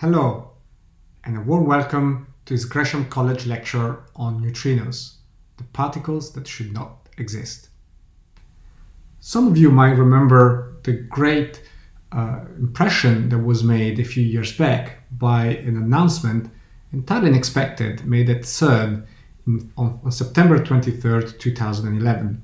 Hello, and a warm welcome to this Gresham College lecture on neutrinos, the particles that should not exist. Some of you might remember the great uh, impression that was made a few years back by an announcement entirely unexpected made at CERN in, on, on September 23, 2011.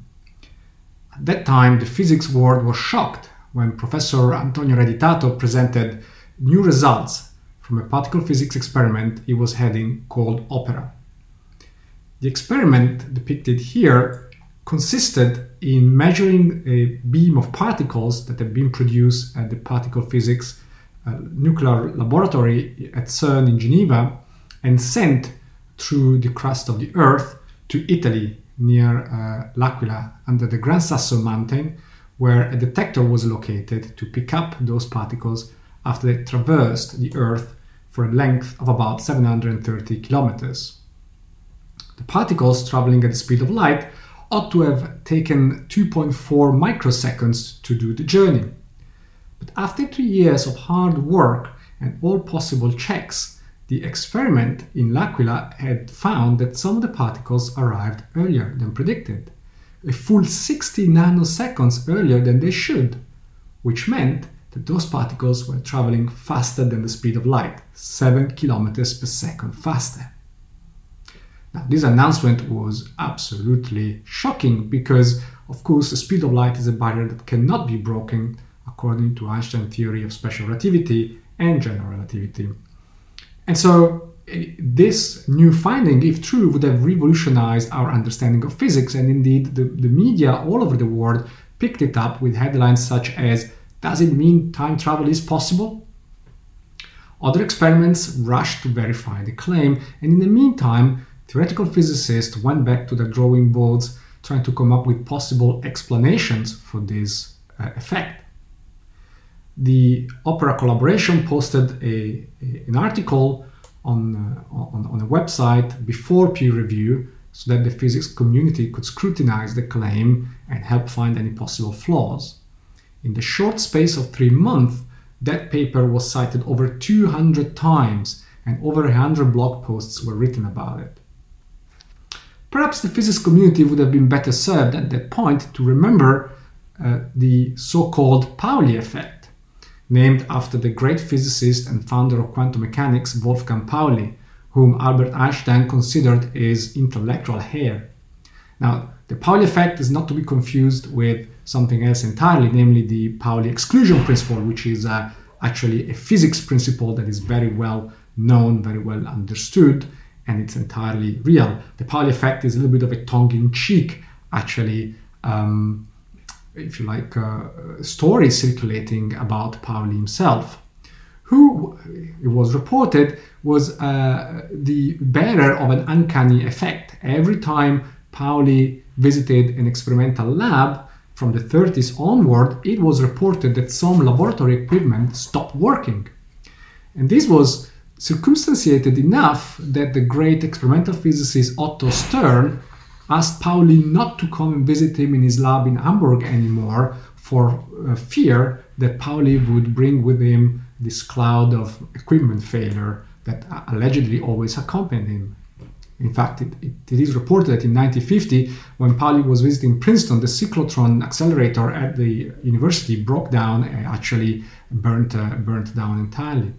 At that time, the physics world was shocked when Professor Antonio Ereditato presented new results from a particle physics experiment he was heading called OPERA. The experiment depicted here consisted in measuring a beam of particles that had been produced at the particle physics uh, nuclear laboratory at CERN in Geneva and sent through the crust of the Earth to Italy near uh, L'Aquila under the Gran Sasso mountain, where a detector was located to pick up those particles after they traversed the Earth for a length of about 730 kilometers. The particles traveling at the speed of light ought to have taken 2.4 microseconds to do the journey. But after three years of hard work and all possible checks, the experiment in L'Aquila had found that some of the particles arrived earlier than predicted, a full 60 nanoseconds earlier than they should, which meant that those particles were traveling faster than the speed of light, 7 kilometers per second faster. Now, this announcement was absolutely shocking because, of course, the speed of light is a barrier that cannot be broken according to Einstein's theory of special relativity and general relativity. And so, eh, this new finding, if true, would have revolutionized our understanding of physics, and indeed, the, the media all over the world picked it up with headlines such as does it mean time travel is possible? Other experiments rushed to verify the claim, and in the meantime, theoretical physicists went back to their drawing boards trying to come up with possible explanations for this uh, effect. The Opera collaboration posted a, a an article on, uh, on, on a website before peer review so that the physics community could scrutinize the claim and help find any possible flaws. In the short space of three months, that paper was cited over 200 times and over 100 blog posts were written about it. Perhaps the physics community would have been better served at that point to remember uh, the so called Pauli effect, named after the great physicist and founder of quantum mechanics Wolfgang Pauli, whom Albert Einstein considered his intellectual heir. Now, the Pauli effect is not to be confused with something else entirely, namely the Pauli exclusion principle, which is uh, actually a physics principle that is very well known, very well understood, and it's entirely real. The Pauli effect is a little bit of a tongue in cheek, actually. Um, if you like, uh, story circulating about Pauli himself, who it was reported was uh, the bearer of an uncanny effect. Every time Pauli visited an experimental lab, from the 30s onward, it was reported that some laboratory equipment stopped working. And this was circumstantiated enough that the great experimental physicist Otto Stern asked Pauli not to come and visit him in his lab in Hamburg anymore for uh, fear that Pauli would bring with him this cloud of equipment failure that allegedly always accompanied him. In fact, it, it, is reported that in 1950, when Pauli was visiting Princeton, the cyclotron accelerator at the university broke down and actually burnt, uh, burnt down entirely.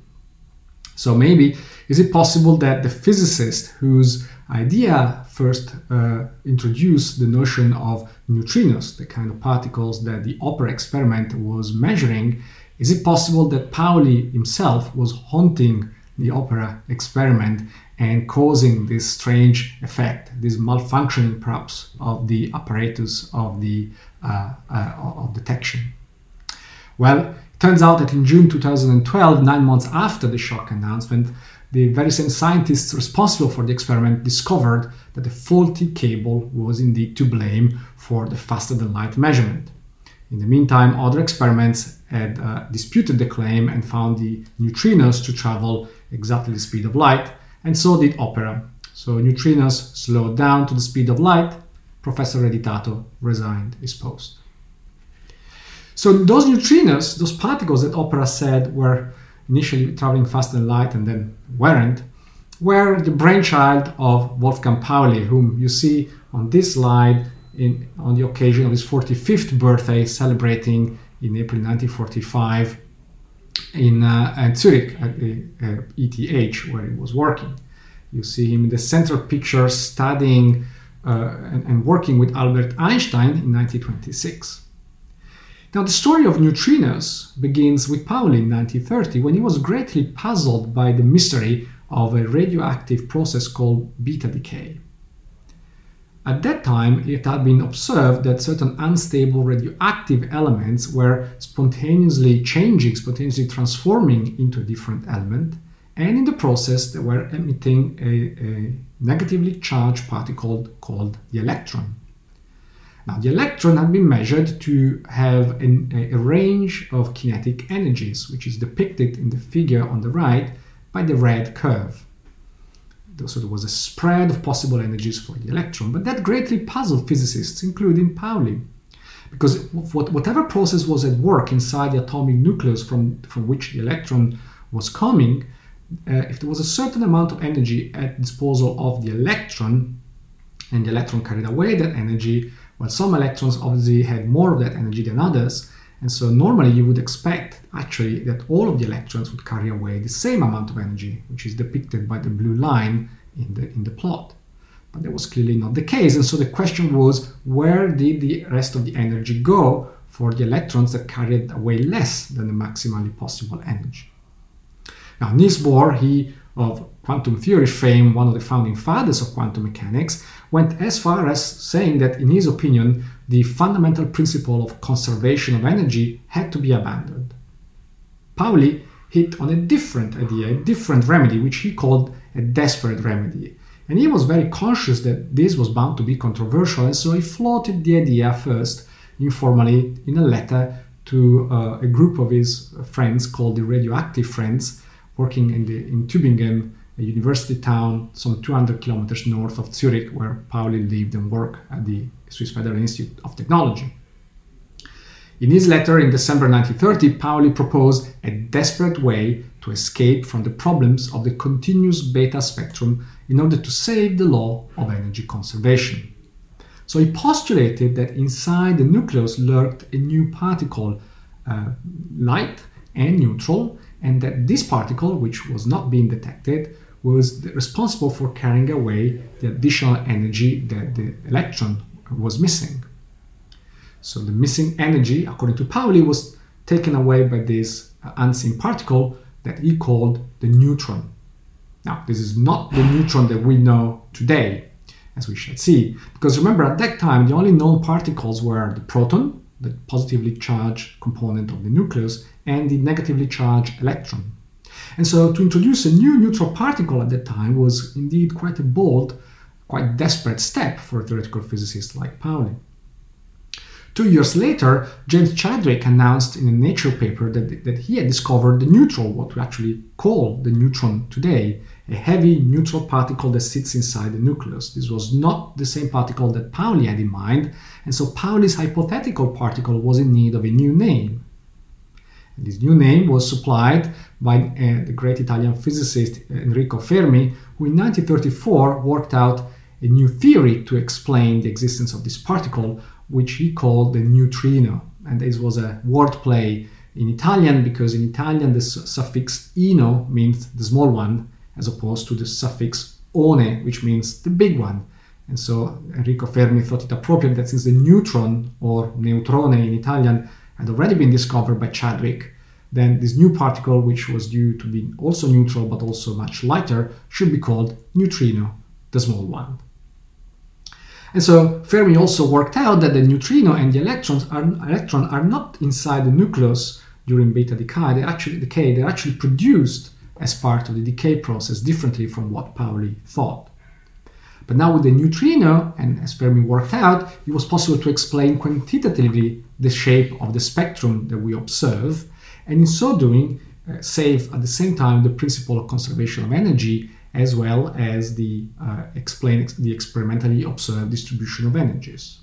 So maybe is it possible that the physicist whose idea first uh, introduced the notion of neutrinos, the kind of particles that the OPERA experiment was measuring, is it possible that Pauli himself was haunting the OPERA experiment and causing this strange effect, this malfunctioning perhaps of the apparatus of the uh, uh, of detection. Well, it turns out that in June 2012, nine months after the shock announcement, the very same scientists responsible for the experiment discovered that the faulty cable was indeed to blame for the faster than light measurement. In the meantime, other experiments had uh, disputed the claim and found the neutrinos to travel exactly the speed of light, and so did opera. So neutrinos slowed down to the speed of light. Professor Ereditato resigned his post. So those neutrinos, those particles that opera said were initially traveling faster than light and then weren't, were the brainchild of Wolfgang Pauli, whom you see on this slide in, on the occasion of his 45th birthday, celebrating in April 1945 in uh, Zurich at the uh, ETH, where he was working. You see him in the central picture studying uh, and, and working with Albert Einstein in 1926. Now, the story of neutrinos begins with Pauli in 1930 when he was greatly puzzled by the mystery of a radioactive process called beta decay. At that time, it had been observed that certain unstable radioactive elements were spontaneously changing, spontaneously transforming into a different element, and in the process, they were emitting a, a negatively charged particle called the electron. Now, the electron had been measured to have an, a, a range of kinetic energies, which is depicted in the figure on the right by the red curve. So there was a spread of possible energies for the electron, but that greatly puzzled physicists, including Pauli. Because whatever process was at work inside the atomic nucleus from, from which the electron was coming, uh, if there was a certain amount of energy at disposal of the electron, and the electron carried away that energy, well, some electrons obviously had more of that energy than others, and so normally you would expect actually that all of the electrons would carry away the same amount of energy, which is depicted by the blue line in the, in the plot. But that was clearly not the case. And so the question was where did the rest of the energy go for the electrons that carried away less than the maximally possible energy? Now, Niels Bohr, he of quantum theory fame, one of the founding fathers of quantum mechanics, went as far as saying that, in his opinion, the fundamental principle of conservation of energy had to be abandoned. Pauli hit on a different idea, a different remedy, which he called a desperate remedy. And he was very conscious that this was bound to be controversial, and so he floated the idea first, informally, in a letter to uh, a group of his friends called the Radioactive Friends, working in, the, in Tübingen, a university town some 200 kilometers north of Zurich, where Pauli lived and worked at the Swiss Federal Institute of Technology. In his letter in December 1930, Pauli proposed a desperate way to escape from the problems of the continuous beta spectrum in order to save the law of energy conservation. So he postulated that inside the nucleus lurked a new particle, uh, light and neutral, and that this particle, which was not being detected, was responsible for carrying away the additional energy that the electron was missing. So the missing energy, according to Pauli, was taken away by this uh, unseen particle that he called the neutron. Now, this is not the neutron that we know today, as we shall see, because remember at that time the only known particles were the proton, the positively charged component of the nucleus, and the negatively charged electron. And so to introduce a new neutral particle at that time was indeed quite a bold, quite desperate step for a theoretical physicist like Pauli. Two years later, James Chadwick announced in a Nature paper that, that he had discovered the neutral, what we actually call the neutron today, a heavy neutral particle that sits inside the nucleus. This was not the same particle that Pauli had in mind, and so Pauli's hypothetical particle was in need of a new name. And this new name was supplied by uh, the great Italian physicist Enrico Fermi, who in 1934 worked out a new theory to explain the existence of this particle which he called the neutrino. And this was a wordplay in Italian because in Italian the suffix ino means the small one as opposed to the suffix one, which means the big one. And so Enrico Fermi thought it appropriate that since the neutron or neutrone in Italian had already been discovered by Chadwick, then this new particle, which was due to be also neutral but also much lighter, should be called neutrino, the small one. And so Fermi also worked out that the neutrino and the electrons are, electron are not inside the nucleus during beta decay. They actually decay. They're actually produced as part of the decay process, differently from what Pauli thought. But now with the neutrino, and as Fermi worked out, it was possible to explain quantitatively the shape of the spectrum that we observe, and in so doing, save at the same time the principle of conservation of energy as well as the uh, explain the experimentally observed distribution of energies.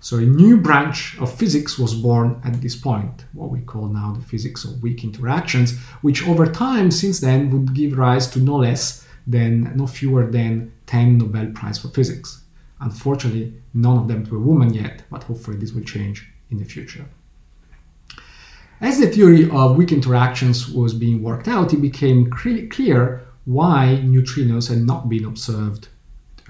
So a new branch of physics was born at this point, what we call now the physics of weak interactions, which over time since then would give rise to no less than no fewer than 10 Nobel Prize for Physics. Unfortunately, none of them were women yet, but hopefully this will change in the future. As the theory of weak interactions was being worked out, it became clear why neutrinos had not been observed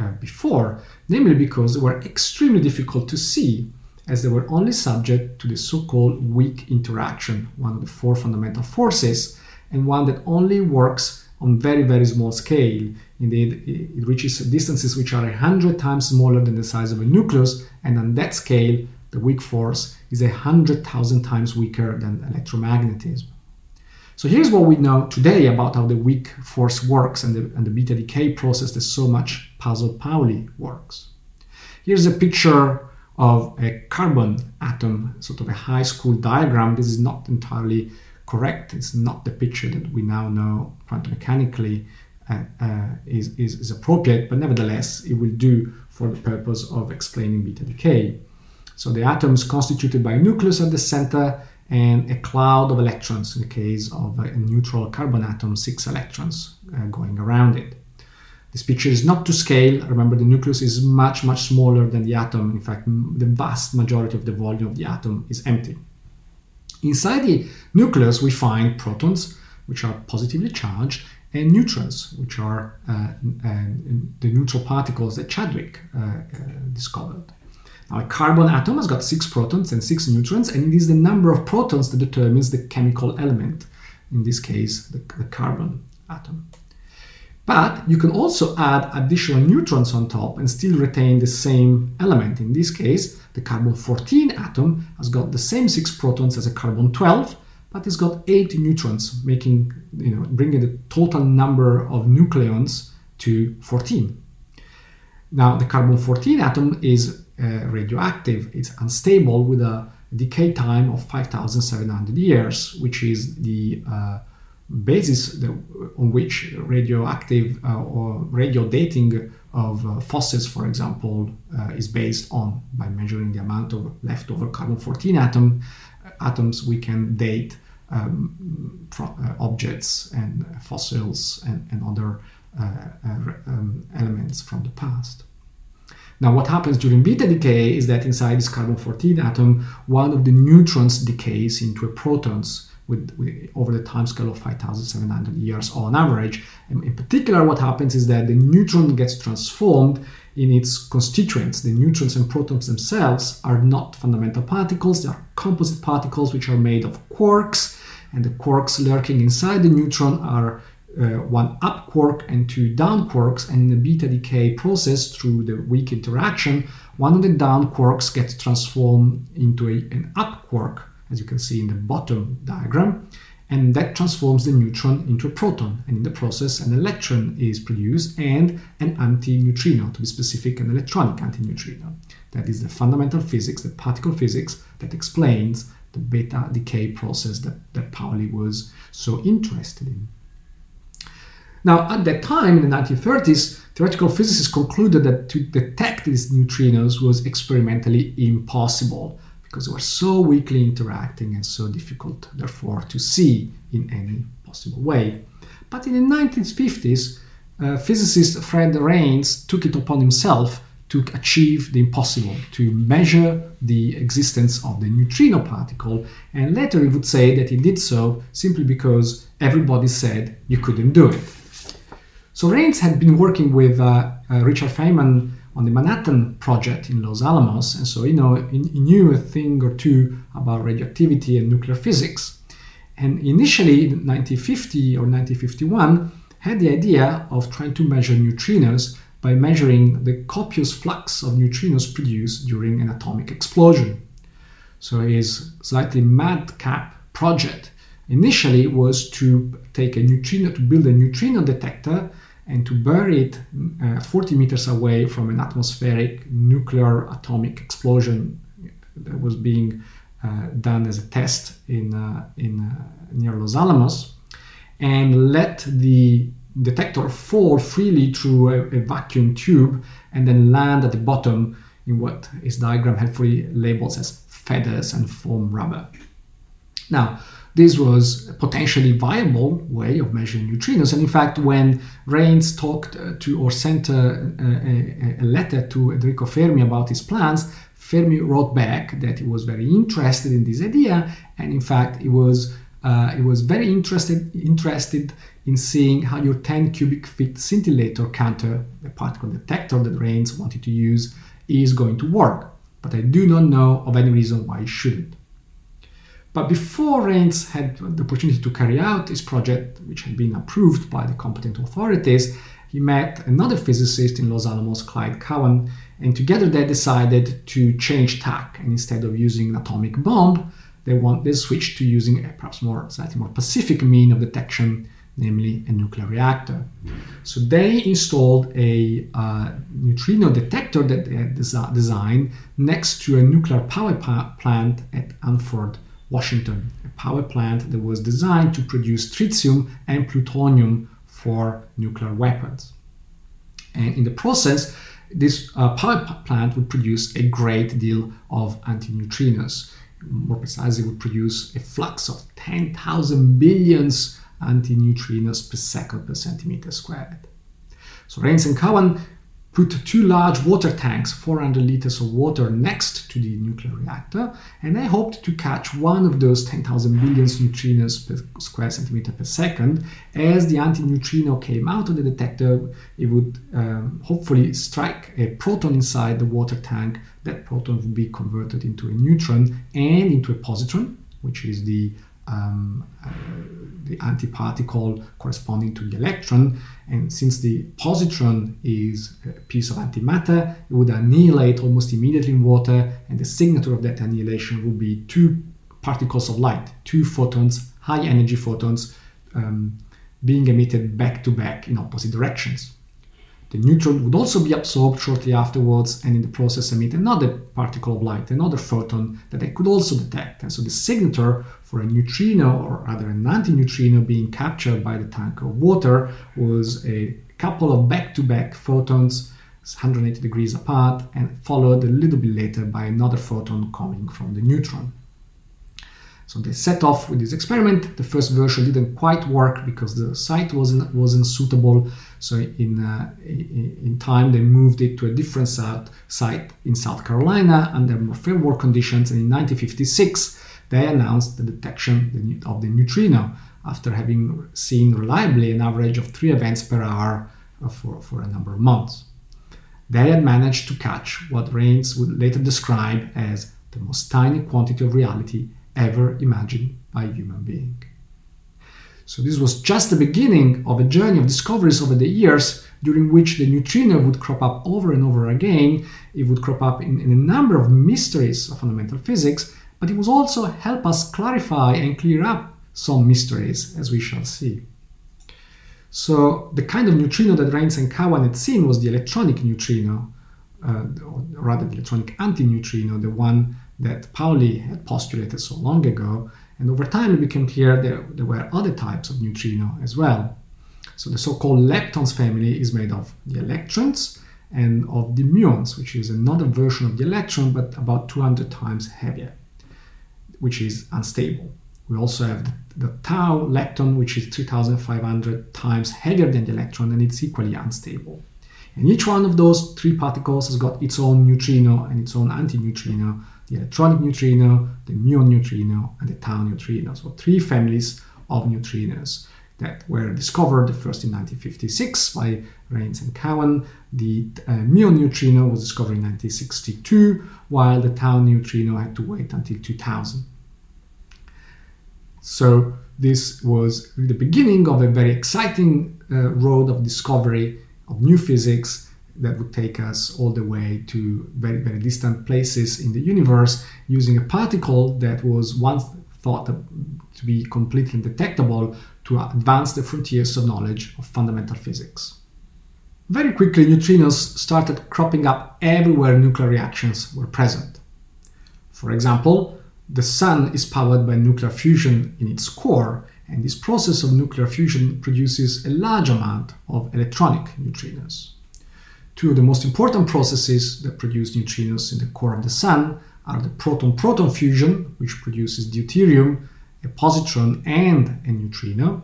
uh, before, namely because they were extremely difficult to see as they were only subject to the so-called weak interaction, one of the four fundamental forces, and one that only works on very, very small scale. Indeed, it reaches distances which are 100 times smaller than the size of a nucleus, and on that scale, the weak force is 100,000 times weaker than electromagnetism. So here's what we know today about how the weak force works and the, and the beta decay process that so much puzzled Pauli works. Here's a picture of a carbon atom, sort of a high school diagram. This is not entirely correct. It's not the picture that we now know quantum mechanically uh, uh, is, is, is appropriate, but nevertheless, it will do for the purpose of explaining beta decay. So the atom is constituted by a nucleus at the center and a cloud of electrons, in the case of a neutral carbon atom, six electrons uh, going around it. This picture is not to scale. Remember, the nucleus is much, much smaller than the atom. In fact, the vast majority of the volume of the atom is empty. Inside the nucleus, we find protons, which are positively charged, and neutrons, which are uh, the neutral particles that Chadwick uh, uh discovered. Now, a carbon atom has got six protons and six neutrons, and it is the number of protons that determines the chemical element, in this case, the, the carbon atom. But you can also add additional neutrons on top and still retain the same element. In this case, the carbon 14 atom has got the same six protons as a carbon 12, but it's got eight neutrons, making you know bringing the total number of nucleons to 14. Now, the carbon 14 atom is radioactive. It's unstable with a decay time of 5,700 years, which is the uh, basis on which radioactive uh, or radio dating of uh, fossils, for example, uh, is based on. By measuring the amount of leftover carbon 14 atom, atoms, we can date um, objects and fossils and, and other um, elements from the past. Now, what happens during beta decay is that inside this carbon 14 atom, one of the neutrons decays into a protons with, with, over the time scale of 5,700 years on average. And in particular, what happens is that the neutron gets transformed in its constituents. The neutrons and protons themselves are not fundamental particles, they are composite particles which are made of quarks, and the quarks lurking inside the neutron are uh, one up quark and two down quarks, and in the beta decay process through the weak interaction, one of the down quarks gets transformed into a, an up quark, as you can see in the bottom diagram, and that transforms the neutron into a proton. And in the process, an electron is produced and an antineutrino, to be specific, an electronic antineutrino. That is the fundamental physics, the particle physics that explains the beta decay process that, that Pauli was so interested in. Now, at that time, in the 1930s, theoretical physicists concluded that to detect these neutrinos was experimentally impossible because they were so weakly interacting and so difficult, therefore, to see in any possible way. But in the 1950s, uh, physicist Fred Reines took it upon himself to achieve the impossible, to measure the existence of the neutrino particle, and later he would say that he did so simply because everybody said you couldn't do it. So Reines had been working with uh, uh, Richard Feynman on the Manhattan Project in Los Alamos, and so you know he, he knew a thing or two about radioactivity and nuclear physics. And initially, in 1950 or 1951, had the idea of trying to measure neutrinos by measuring the copious flux of neutrinos produced during an atomic explosion. So his slightly madcap project initially was to take a neutrino to build a neutrino detector and to bury it uh, 40 meters away from an atmospheric nuclear atomic explosion that was being uh, done as a test in, uh, in uh, near Los Alamos, and let the detector fall freely through a, a, vacuum tube and then land at the bottom in what his diagram helpfully labels as feathers and foam rubber. Now, this was a potentially viable way of measuring neutrinos, and in fact, when Reines talked uh, to or sent a, a, a letter to Enrico Fermi about his plans, Fermi wrote back that he was very interested in this idea, and in fact, he was uh, he was very interested interested in seeing how your 10 cubic feet scintillator counter, the particle detector that Reines wanted to use, is going to work. But I do not know of any reason why it shouldn't. But before Reines had the opportunity to carry out his project, which had been approved by the competent authorities, he met another physicist in Los Alamos, Clyde Cowan, and together they decided to change tack. And instead of using an atomic bomb, they want they switched to using a perhaps more slightly more pacific mean of detection, namely a nuclear reactor. So they installed a uh, neutrino detector that they had des- designed next to a nuclear power plant at Hanford, Washington, a power plant that was designed to produce tritium and plutonium for nuclear weapons. And in the process, this uh, power plant would produce a great deal of antineutrinos. More precisely, would produce a flux of 10,000 billions antineutrinos per second per centimeter squared. So Reines and Cowan put two large water tanks, 400 liters of water, next to the nuclear reactor, and they hoped to catch one of those 10,000 billion neutrinos per square centimeter per second. As the antineutrino came out of the detector, it would um, hopefully strike a proton inside the water tank. That proton would be converted into a neutron and into a positron, which is the um, uh, the antiparticle corresponding to the electron. And since the positron is a piece of antimatter, it would annihilate almost immediately in water, and the signature of that annihilation would be two particles of light, two photons, high energy photons, um, being emitted back to back in opposite directions. The neutron would also be absorbed shortly afterwards and in the process emit another particle of light, another photon that they could also detect. And so the signature for a neutrino, or rather an antineutrino, being captured by the tank of water was a couple of back to back photons 180 degrees apart and followed a little bit later by another photon coming from the neutron. So they set off with this experiment. The first version didn't quite work because the site wasn't wasn't suitable. So in uh, in time they moved it to a different site in South Carolina under more favorable conditions. And in 1956 they announced the detection of the neutrino after having seen reliably an average of three events per hour for, for a number of months. They had managed to catch what Reines would later describe as the most tiny quantity of reality ever imagined by a human being. So, this was just the beginning of a journey of discoveries over the years during which the neutrino would crop up over and over again. It would crop up in, in a number of mysteries of fundamental physics, but it would also help us clarify and clear up some mysteries, as we shall see. So, the kind of neutrino that Reines and Cowan had seen was the electronic neutrino, uh, or rather, the electronic antineutrino, the one that Pauli had postulated so long ago, and over time it became clear that there were other types of neutrino as well. So the so-called leptons family is made of the electrons and of the muons, which is another version of the electron but about 200 times heavier, which is unstable. We also have the, the tau lepton, which is 3500 times heavier than the electron and it's equally unstable. And each one of those three particles has got its own neutrino and its own antineutrino the electronic neutrino, the muon neutrino, and the tau neutrino. So three families of neutrinos that were discovered the first in 1956 by Reines and Cowan. The uh, muon neutrino was discovered in 1962, while the tau neutrino had to wait until 2000. So this was the beginning of a very exciting uh, road of discovery of new physics that would take us all the way to very, very distant places in the universe using a particle that was once thought to be completely undetectable to advance the frontiers of knowledge of fundamental physics. Very quickly, neutrinos started cropping up everywhere nuclear reactions were present. For example, the Sun is powered by nuclear fusion in its core, and this process of nuclear fusion produces a large amount of electronic neutrinos. Two of the most important processes that produce neutrinos in the core of the Sun are the proton proton fusion, which produces deuterium, a positron, and a neutrino,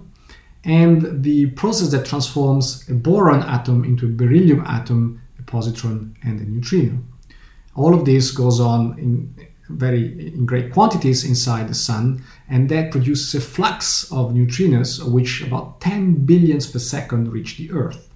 and the process that transforms a boron atom into a beryllium atom, a positron, and a neutrino. All of this goes on in very in great quantities inside the sun, and that produces a flux of neutrinos, which about 10 billions per second reach the Earth.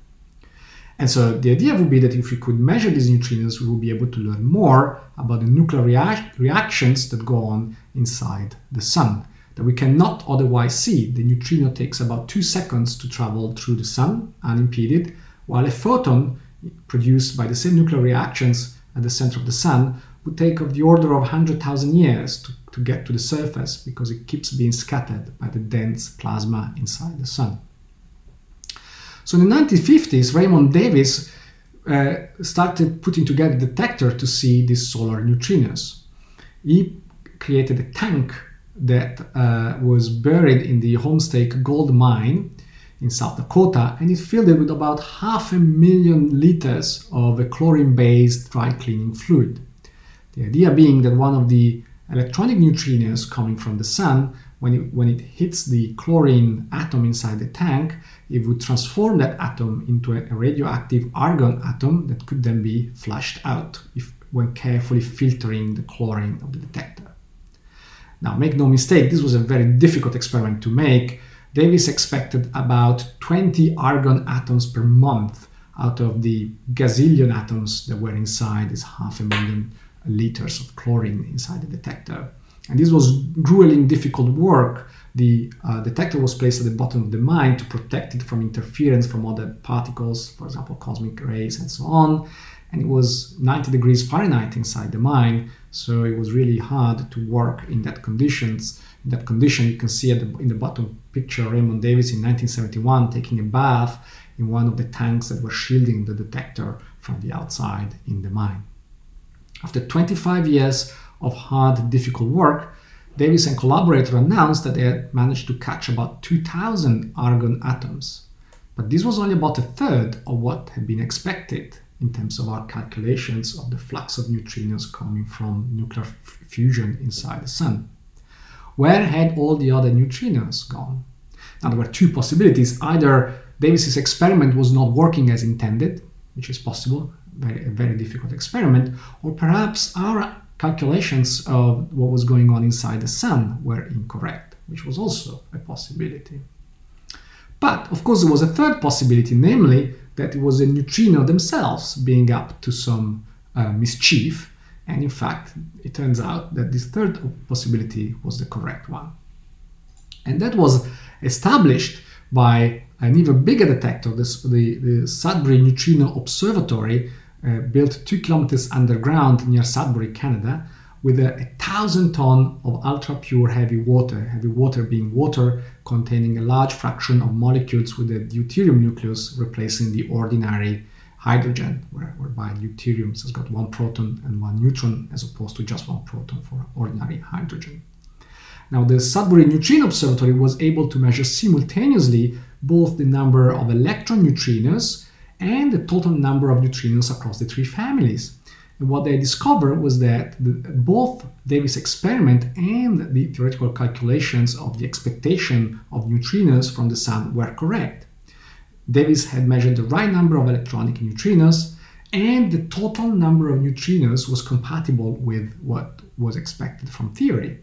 And so the idea would be that if we could measure these neutrinos, we would be able to learn more about the nuclear rea- reactions that go on inside the sun that we cannot otherwise see. The neutrino takes about two seconds to travel through the sun unimpeded, while a photon produced by the same nuclear reactions at the center of the sun would take of the order of 100,000 years to, to get to the surface because it keeps being scattered by the dense plasma inside the sun. So in the 1950s, Raymond Davis uh, started putting together a detector to see these solar neutrinos. He created a tank that uh, was buried in the Homestake gold mine in South Dakota, and it filled it with about half a million liters of a chlorine based dry cleaning fluid. The idea being that one of the electronic neutrinos coming from the sun, when it, when it hits the chlorine atom inside the tank, it would transform that atom into a radioactive argon atom that could then be flushed out if, when carefully filtering the chlorine of the detector. Now, make no mistake, this was a very difficult experiment to make. Davis expected about 20 argon atoms per month out of the gazillion atoms that were inside this half a million liters of chlorine inside the detector. And this was grueling, difficult work. The uh, detector was placed at the bottom of the mine to protect it from interference from other particles, for example, cosmic rays and so on. And it was 90 degrees Fahrenheit inside the mine, so it was really hard to work in that conditions. In that condition, you can see the, in the bottom picture Raymond Davis in 1971 taking a bath in one of the tanks that were shielding the detector from the outside in the mine. After 25 years of hard, difficult work, Davis and collaborator announced that they had managed to catch about 2,000 argon atoms. But this was only about a third of what had been expected in terms of our calculations of the flux of neutrinos coming from nuclear f- fusion inside the sun. Where had all the other neutrinos gone? Now, there were two possibilities. Either Davis's experiment was not working as intended, which is possible, very, a very difficult experiment, or perhaps our calculations of what was going on inside the sun were incorrect, which was also a possibility. But of course, there was a third possibility, namely that it was the neutrino themselves being up to some uh, mischief. And in fact, it turns out that this third possibility was the correct one. And that was established by an even bigger detector, this, the, the Sudbury Neutrino Observatory, uh, built two kilometers underground near Sudbury, Canada, with a, a thousand ton of ultra pure heavy water, heavy water being water containing a large fraction of molecules with a deuterium nucleus replacing the ordinary hydrogen, where, whereby deuterium has got one proton and one neutron as opposed to just one proton for ordinary hydrogen. Now, the Sudbury Neutrino Observatory was able to measure simultaneously both the number of electron neutrinos and the total number of neutrinos across the three families. And what they discovered was that the, both Davis' experiment and the theoretical calculations of the expectation of neutrinos from the sun were correct. Davis had measured the right number of electronic neutrinos, and the total number of neutrinos was compatible with what was expected from theory,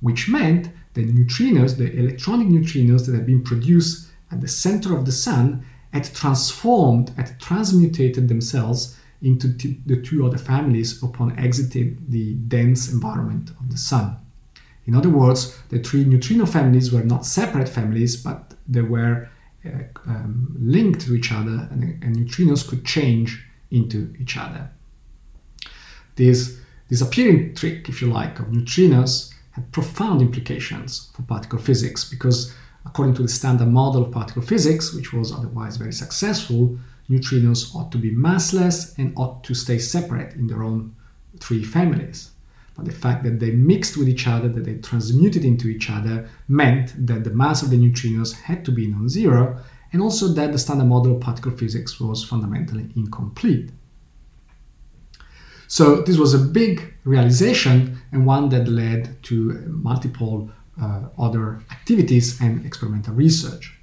which meant that neutrinos, the electronic neutrinos that had been produced at the center of the sun, had transformed, had transmutated themselves into t- the two other families upon exiting the dense environment of the Sun. In other words, the three neutrino families were not separate families, but they were uh, um, linked to each other, and, and, neutrinos could change into each other. This disappearing trick, if you like, of neutrinos had profound implications for particle physics because, according to the standard model of particle physics, which was otherwise very successful, neutrinos ought to be massless and ought to stay separate in their own three families. But the fact that they mixed with each other, that they transmuted into each other, meant that the mass of the neutrinos had to be non zero, and also that the standard model of particle physics was fundamentally incomplete. So this was a big realization and one that led to multiple other activities and experimental research.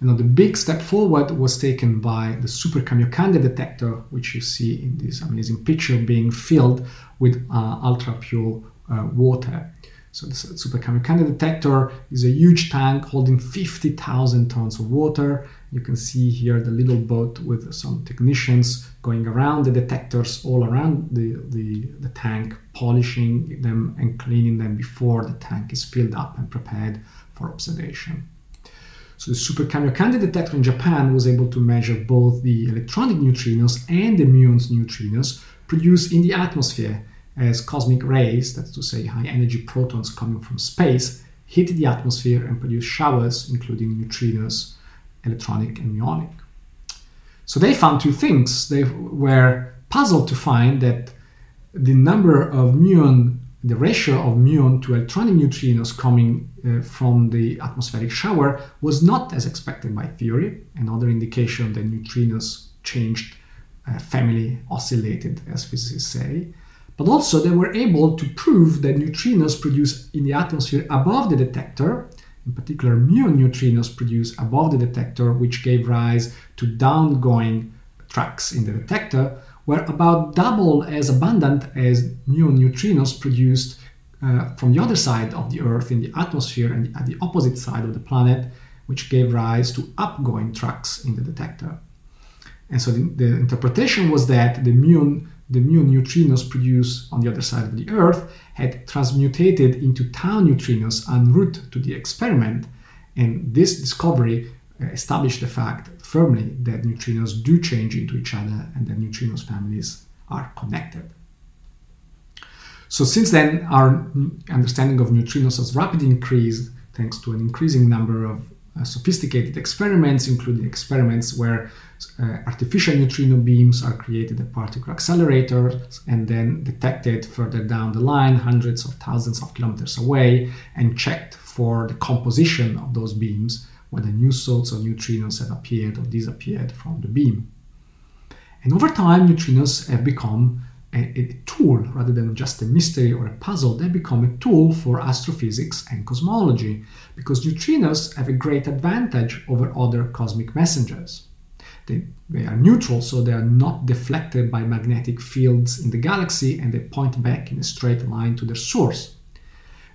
Another big step forward was taken by the Super Kamiokande detector, which you see in this amazing picture being filled with uh, ultra pure uh, water. So the Super Kamiokande detector is a huge tank holding 50,000 tons of water. You can see here the little boat with some technicians going around the detectors all around the, the, the tank, polishing them and cleaning them before the tank is filled up and prepared for observation. So the Super Kamiokande detector in Japan was able to measure both the electronic neutrinos and the muons neutrinos produced in the atmosphere as cosmic rays, that's to say high energy protons coming from space, hit the atmosphere and produce showers, including neutrinos, electronic and muonic. So they found two things. They were puzzled to find that the number of muon, the ratio of muon to electronic neutrinos coming uh, from the atmospheric shower was not as expected by theory. Another indication that neutrinos changed uh, family, oscillated, as physicists say. But also, they were able to prove that neutrinos produced in the atmosphere above the detector, in particular muon neutrinos produced above the detector, which gave rise to downgoing tracks in the detector, were about double as abundant as muon neutrinos produced uh, from the other side of the Earth in the atmosphere and at the opposite side of the planet, which gave rise to upgoing tracks in the detector. And so the, the interpretation was that the muon the muon neutrinos produced on the other side of the Earth had transmutated into tau neutrinos en route to the experiment, and this discovery uh, established the fact firmly that neutrinos do change into each other and that neutrinos families are connected. So since then, our understanding of neutrinos has rapidly increased thanks to an increasing number of sophisticated experiments, including experiments where uh, artificial neutrino beams are created at particle accelerators and then detected further down the line, hundreds of thousands of kilometers away, and checked for the composition of those beams, whether new salts of neutrinos have appeared or disappeared from the beam. And over time, neutrinos have become a, a, tool rather than just a mystery or a puzzle. They become a tool for astrophysics and cosmology because neutrinos have a great advantage over other cosmic messengers. They, they are neutral, so they are not deflected by magnetic fields in the galaxy and they point back in a straight line to their source.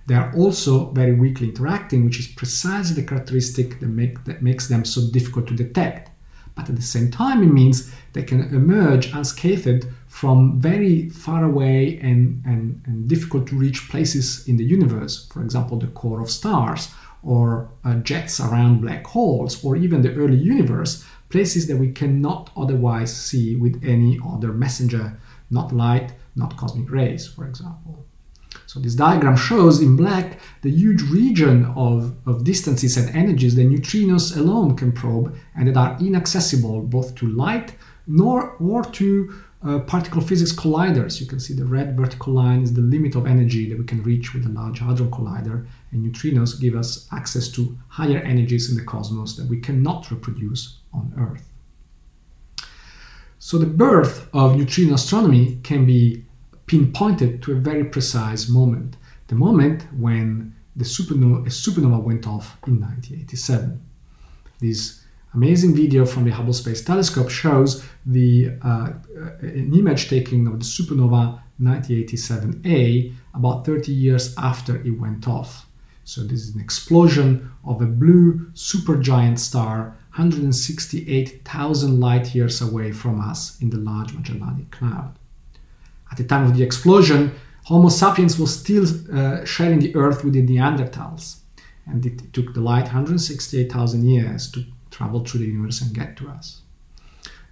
They are also very weakly interacting, which is precisely the characteristic that, make, that makes them so difficult to detect. But at the same time, it means they can emerge unscathed from very far away and, and, and difficult to reach places in the universe, for example, the core of stars, or uh, jets around black holes, or even the early universe, places that we cannot otherwise see with any other messenger, not light, not cosmic rays, for example. So this diagram shows in black the huge region of, of distances and energies that neutrinos alone can probe and that are inaccessible both to light nor or to uh, particle physics colliders. You can see the red vertical line is the limit of energy that we can reach with a Large Hadron Collider, and neutrinos give us access to higher energies in the cosmos that we cannot reproduce on Earth. So the birth of neutrino astronomy can be pinpointed to a very precise moment, the moment when the supernova, supernova went off in 1987. This amazing video from the Hubble Space Telescope shows the uh, an image taking of the supernova 1987A about 30 years after it went off. So this is an explosion of a blue supergiant star 168,000 light years away from us in the Large Magellanic Cloud. At the time of the explosion, Homo sapiens was still uh, sharing the Earth with the Neanderthals, and it took the light 168,000 years to travel through the universe and get to us.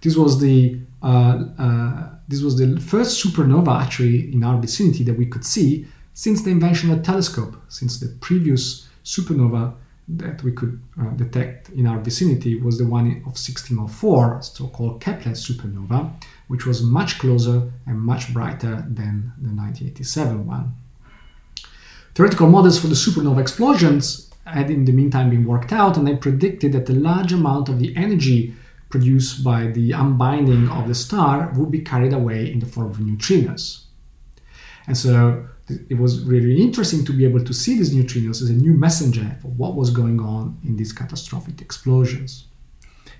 This was the uh, uh, this was the first supernova actually in our vicinity that we could see since the invention of telescope. Since the previous supernova that we could uh, detect in our vicinity was the one of 1604, so-called Kepler supernova, which was much closer and much brighter than the 1987 one. Theoretical models for the supernova explosions had in the meantime been worked out, and they predicted that a large amount of the energy produced by the unbinding of the star would be carried away in the form of neutrinos. And so it was really interesting to be able to see these neutrinos as a new messenger for what was going on in these catastrophic explosions.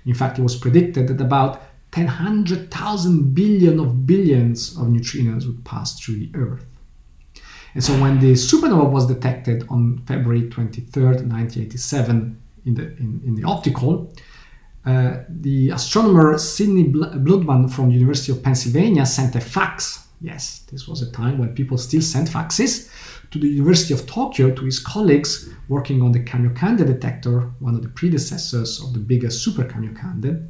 In fact, it was predicted that about 10,000 billion of billions of neutrinos would pass through the Earth. And so when the supernova was detected on February 23rd, 1987, in the, in, in the optical, uh, the astronomer Sidney Bludman from the University of Pennsylvania sent a fax. Yes, this was a time when people still sent faxes to the University of Tokyo to his colleagues working on the Kamiokande detector, one of the predecessors of the biggest Super Kamiokande,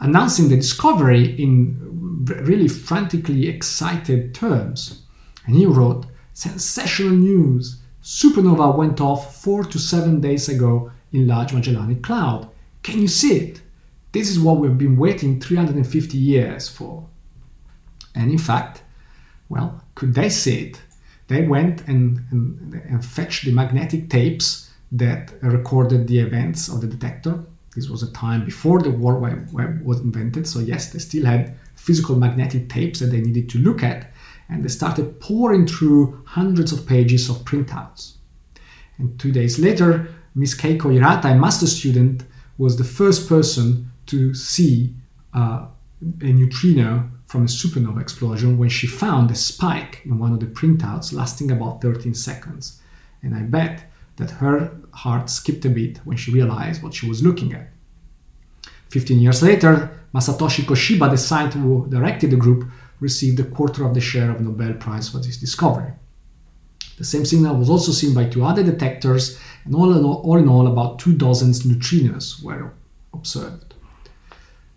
announcing the discovery in really frantically excited terms. And he wrote, Sensational news! Supernova went off four to seven days ago in Large Magellanic Cloud. Can you see it? This is what we've been waiting 350 years for. And in fact, well, could they see it? They went and, and, and fetched the magnetic tapes that recorded the events of the detector. This was a time before the World Wide Web was invented, so yes, they still had physical magnetic tapes that they needed to look at and they started poring through hundreds of pages of printouts. And two days later, Miss Keiko Hirata, a master student, was the first person to see uh, a neutrino from a supernova explosion when she found a spike in one of the printouts lasting about 13 seconds. And I bet that her heart skipped a beat when she realized what she was looking at. 15 years later, Masatoshi Koshiba, the scientist who directed the group, received a quarter of the share of Nobel Prize for this discovery. The same signal was also seen by two other detectors, and all in all, all, in all about two dozen neutrinos were observed.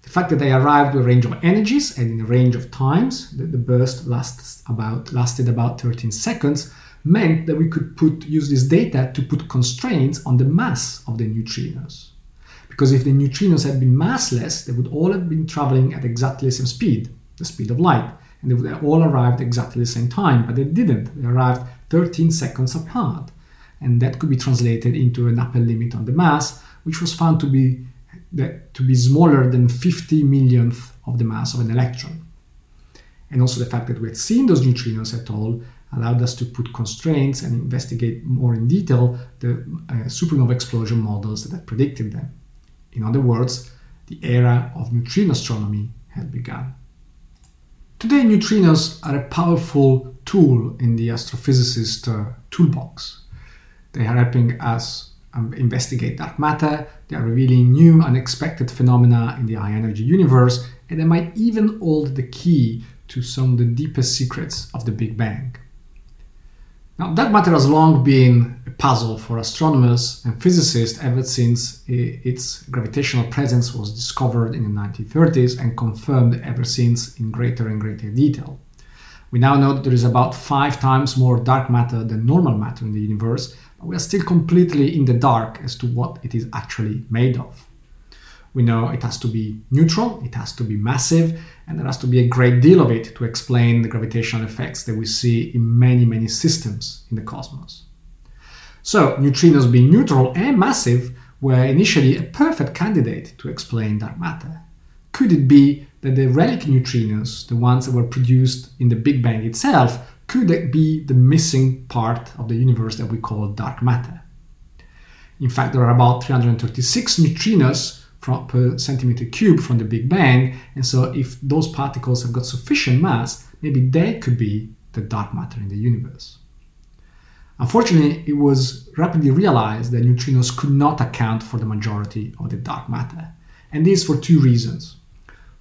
The fact that they arrived with a range of energies and in a range of times, that the burst lasts about, lasted about 13 seconds, meant that we could put, use this data to put constraints on the mass of the neutrinos. Because if the neutrinos had been massless, they would all have been traveling at exactly the same speed the speed of light. And they all arrived exactly the same time, but they didn't. They arrived 13 seconds apart. And that could be translated into an upper limit on the mass, which was found to be to be smaller than 50 millionth of the mass of an electron. And also the fact that we had seen those neutrinos at all allowed us to put constraints and investigate more in detail the uh, supernova explosion models that had predicted them. In other words, the era of neutrino astronomy had begun. Today, neutrinos are a powerful tool in the astrophysicist uh, toolbox. They are helping us um, investigate dark matter, they are revealing new, unexpected phenomena in the high energy universe, and they might even hold the key to some of the deepest secrets of the Big Bang. Now, dark matter has long been a puzzle for astronomers and physicists ever since eh, its gravitational presence was discovered in the 1930s and confirmed ever since in greater and greater detail. We now know that there is about five times more dark matter than normal matter in the universe, but we are still completely in the dark as to what it is actually made of. We know it has to be neutral, it has to be massive, and there has to be a great deal of it to explain the gravitational effects that we see in many, many systems in the cosmos. So, neutrinos being neutral and massive were initially a perfect candidate to explain dark matter. Could it be that the relic neutrinos, the ones that were produced in the Big Bang itself, could be the missing part of the universe that we call dark matter? In fact, there are about 336 neutrinos per centimeter cube from the Big Bang. And so, if those particles have got sufficient mass, maybe they could be the dark matter in the universe. Unfortunately, it was rapidly realized that neutrinos could not account for the majority of the dark matter. And this for two reasons.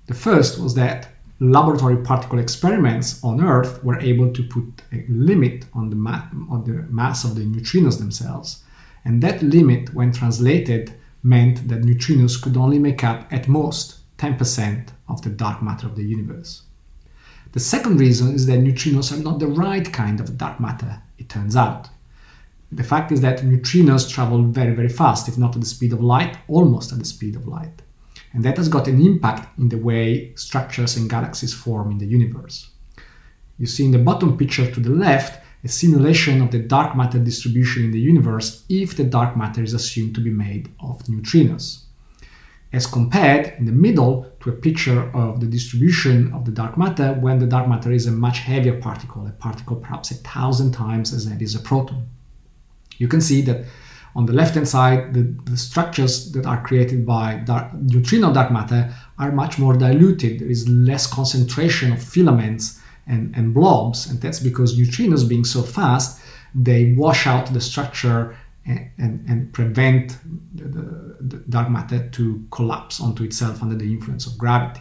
The first was that laboratory particle experiments on Earth were able to put a limit on the, ma- on the mass of the neutrinos themselves. And that limit, when translated meant that neutrinos could only make up at most 10% of the dark matter of the universe. The second reason is that neutrinos are not the right kind of dark matter, it turns out. The fact is that neutrinos travel very, very fast, if not at the speed of light, almost at the speed of light. And that has got an impact in the way structures and galaxies form in the universe. You see in the bottom picture to the left a simulation of the dark matter distribution in the universe if the dark matter is assumed to be made of neutrinos. As compared in the middle to a picture of the distribution of the dark matter when the dark matter is a much heavier particle, a particle perhaps a thousand times as heavy as a proton. You can see that on the left hand side, the, the, structures that are created by dark, neutrino dark matter are much more diluted. There is less concentration of filaments and, and blobs, and that's because neutrinos being so fast, they wash out the structure and, and, and prevent the, the, the dark matter to collapse onto itself under the influence of gravity.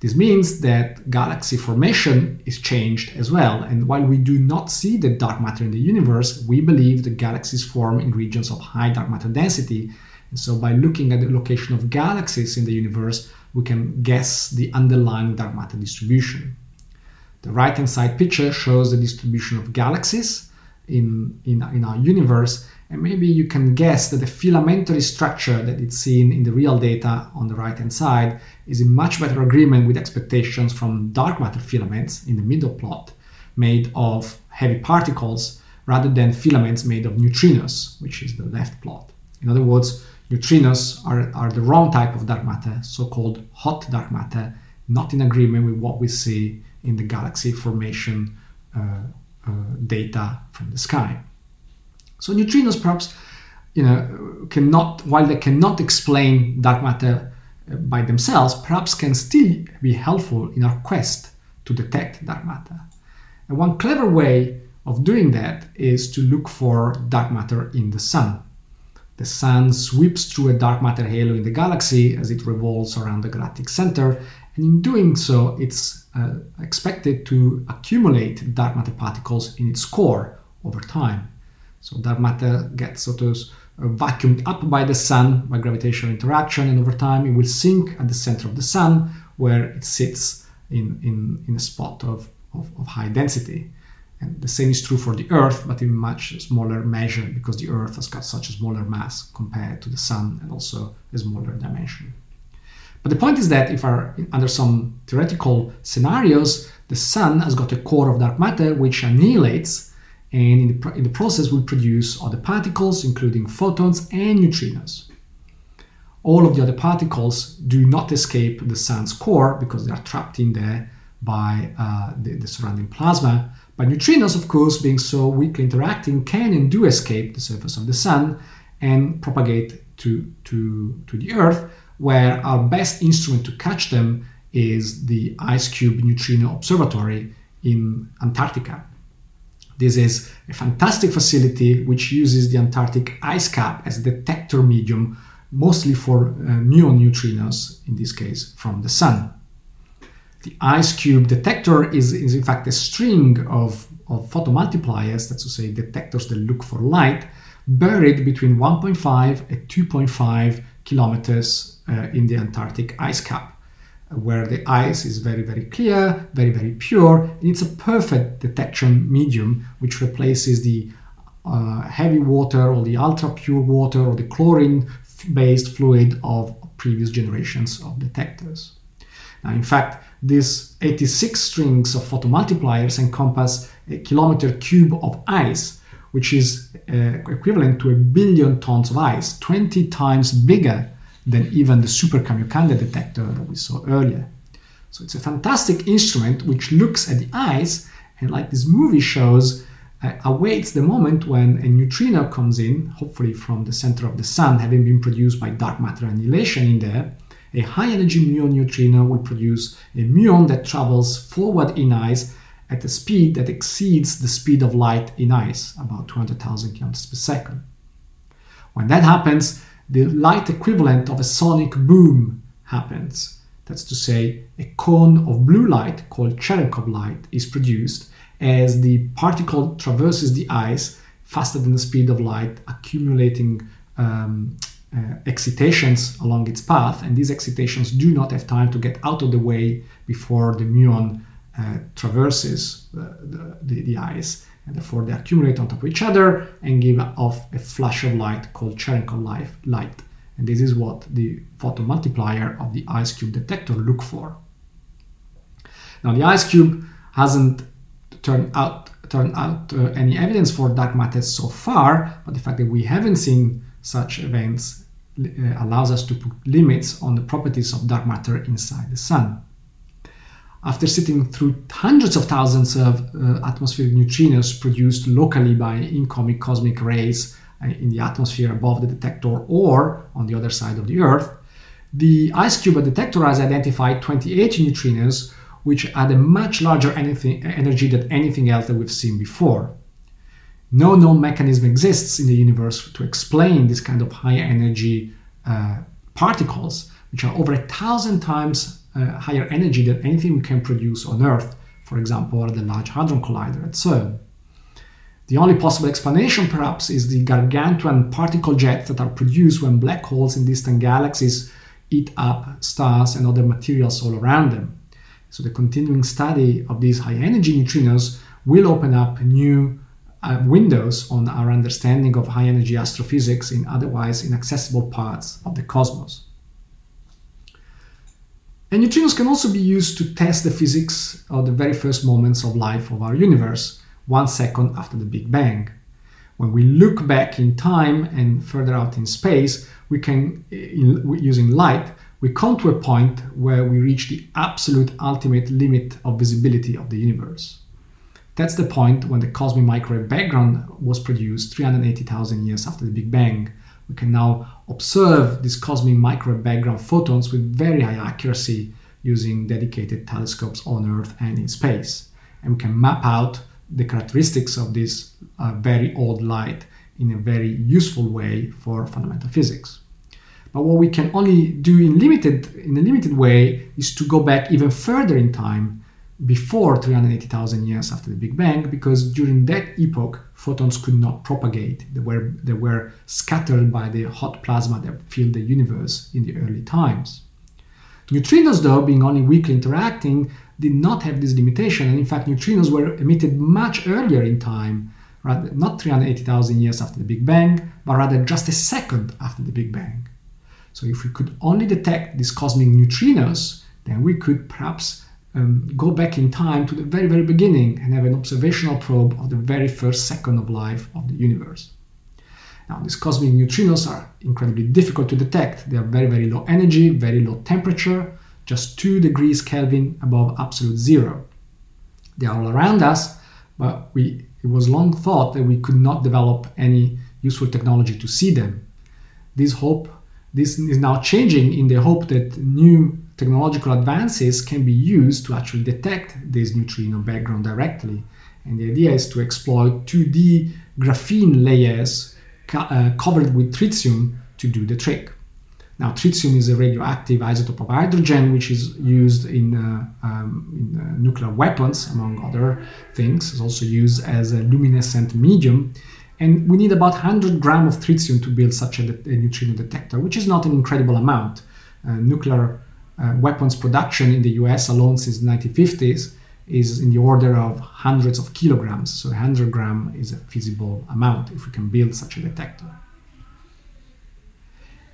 This means that galaxy formation is changed as well, and while we do not see the dark matter in the universe, we believe the galaxies form in regions of high dark matter density. And so, by looking at the location of galaxies in the universe, we can guess the underlying dark matter distribution. The right hand side picture shows the distribution of galaxies in, in, in our universe, and maybe you can guess that the filamentary structure that it's seen in the real data on the right hand side is in much better agreement with expectations from dark matter filaments in the middle plot, made of heavy particles rather than filaments made of neutrinos, which is the left plot. In other words, neutrinos are, are the wrong type of dark matter, so called hot dark matter, not in agreement with what we see in the galaxy formation uh, uh, data from the sky. So neutrinos perhaps you know cannot while they cannot explain dark matter uh, by themselves, perhaps can still be helpful in our quest to detect dark matter. And one clever way of doing that is to look for dark matter in the sun. The sun sweeps through a dark matter halo in the galaxy as it revolves around the galactic center, and in doing so, it's uh, expected to accumulate dark matter particles in its core over time. So dark matter gets sort of uh, vacuumed up by the sun by gravitational interaction, and over time it will sink at the center of the sun where it sits in, in, in a spot of, of, of high density. And the same is true for the Earth, but in much smaller measure because the Earth has got such a smaller mass compared to the Sun and also a smaller dimension. But the point is that if our, under some theoretical scenarios, the Sun has got a core of dark matter which annihilates and in the, in the process will produce other particles, including photons and neutrinos. All of the other particles do not escape the sun's core because they are trapped in there by uh, the, the, surrounding plasma. But neutrinos, of course, being so weakly interacting, can and do escape the surface of the sun and propagate to, to, to the Earth, where our best instrument to catch them is the IceCube Neutrino Observatory in Antarctica. This is a fantastic facility which uses the Antarctic ice cap as a detector medium, mostly for uh, muon neutrinos, in this case from the sun. The IceCube detector is, is in fact a string of, of photomultipliers, that's to say detectors that look for light, buried between 1.5 and 2.5 kilometers in the Antarctic ice cap where the ice is very, very clear, very, very pure, and it's a perfect detection medium which replaces the uh, heavy water or the ultra pure water or the chlorine based fluid of previous generations of detectors. Now, in fact, these 86 strings of photomultipliers encompass a kilometer cube of ice, which is uh, equivalent to a billion tons of ice, 20 times bigger than even the Super Kamiokande detector that we saw earlier. So it's a fantastic instrument which looks at the ice and, like this movie shows, uh, awaits the moment when a neutrino comes in, hopefully from the center of the sun, having been produced by dark matter annihilation in there. A high energy muon neutrino will produce a muon that travels forward in ice at a speed that exceeds the speed of light in ice, about 200,000 kilometers per second. When that happens, the light equivalent of a sonic boom happens. That's to say, a cone of blue light called Cherenkov light is produced as the particle traverses the ice faster than the speed of light, accumulating um, uh, excitations along its path. And these excitations do not have time to get out of the way before the muon uh, traverses the, the, the ice and therefore they accumulate on top of each other and give off a flash of light called Cherenkov light. And this is what the photomultiplier of the IceCube detector look for. Now the IceCube hasn't turned out turned out uh, any evidence for dark matter so far, but the fact that we haven't seen such events uh, allows us to put limits on the properties of dark matter inside the sun. After sitting through hundreds of thousands of uh, atmospheric neutrinos produced locally by incoming cosmic rays uh, in the atmosphere above the detector or on the other side of the Earth, the IceCube detector has identified 28 neutrinos which had a much larger anything, energy than anything else that we've seen before. No known mechanism exists in the universe to explain this kind of high energy uh, particles, which are over a thousand times uh, higher energy than anything we can produce on Earth, for example, the Large Hadron Collider at CERN. The only possible explanation, perhaps, is the gargantuan particle jets that are produced when black holes in distant galaxies eat up stars and other materials all around them. So the continuing study of these high energy neutrinos will open up new uh, windows on our understanding of high energy astrophysics in otherwise inaccessible parts of the cosmos. And neutrinos can also be used to test the physics of the very first moments of life of our universe, one second after the Big Bang. When we look back in time and further out in space, we can, in, using light, we come to a point where we reach the absolute ultimate limit of visibility of the universe. That's the point when the cosmic microwave background was produced 380,000 years after the Big Bang. We can now observe these cosmic microwave background photons with very high accuracy using dedicated telescopes on Earth and in space. And we can map out the characteristics of this uh, very old light in a very useful way for fundamental physics. But what we can only do in limited in a limited way is to go back even further in time before 380,000 years after the Big Bang, because during that epoch, photons could not propagate. They were, they were scattered by the hot plasma that filled the universe in the early times. Neutrinos, though, being only weakly interacting, did not have this limitation, and in fact, neutrinos were emitted much earlier in time, rather not 380,000 years after the Big Bang, but rather just a second after the Big Bang. So if we could only detect these cosmic neutrinos, then we could perhaps um, go back in time to the very, very beginning and have an observational probe of the very first second of life of the universe. Now, these cosmic neutrinos are incredibly difficult to detect. They are very, very low energy, very low temperature, just 2 degrees Kelvin above absolute zero. They are all around us, but we, it was long thought that we could not develop any useful technology to see them. This hope this is now changing in the hope that new technological advances can be used to actually detect this neutrino background directly. And the idea is to exploit 2D graphene layers co- uh, covered with tritium to do the trick. Now, tritium is a radioactive isotope of hydrogen, which is used in, uh, um, in uh, nuclear weapons, among other things. It's also used as a luminescent medium and we need about 100 gram of tritium to build such a, a neutrino detector, which is not an incredible amount. Uh, nuclear uh, weapons production in the US alone since the 1950s is in the order of hundreds of kilograms. So 100 gram is a feasible amount if we can build such a detector.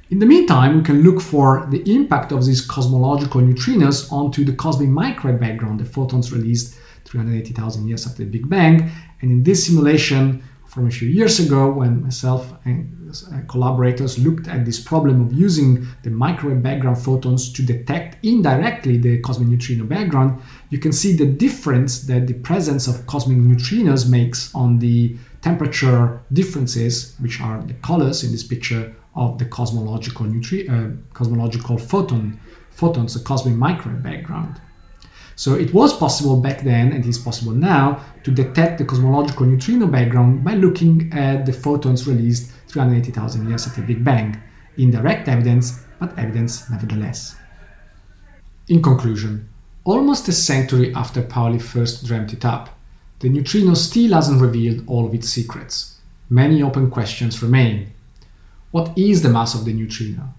In the meantime, we can look for the impact of these cosmological neutrinos onto the cosmic microwave background, the photons released 380,000 years after the Big Bang. And in this simulation, from a few years ago when myself and collaborators looked at this problem of using the microwave background photons to detect indirectly the cosmic neutrino background, you can see the difference that the presence of cosmic neutrinos makes on the temperature differences, which are the colors in this picture of the cosmological neutri- uh, cosmological photon photons, the cosmic microwave background. So it was possible back then, and is possible now, to detect the cosmological neutrino background by looking at the photons released 380,000 years after the Big Bang. Indirect evidence, but evidence nevertheless. In conclusion, almost a century after Pauli first dreamt it up, the neutrino still hasn't revealed all of its secrets. Many open questions remain. What is the mass of the neutrino?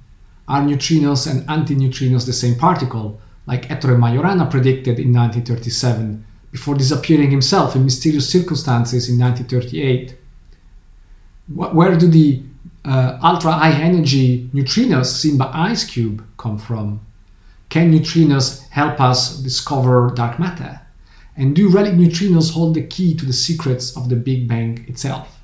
Are neutrinos and antineutrinos the same particle, like Ettore Majorana predicted in 1937, before disappearing himself in mysterious circumstances in 1938. Where do the uh, ultra high energy neutrinos seen by IceCube come from? Can neutrinos help us discover dark matter? And do relic neutrinos hold the key to the secrets of the Big Bang itself?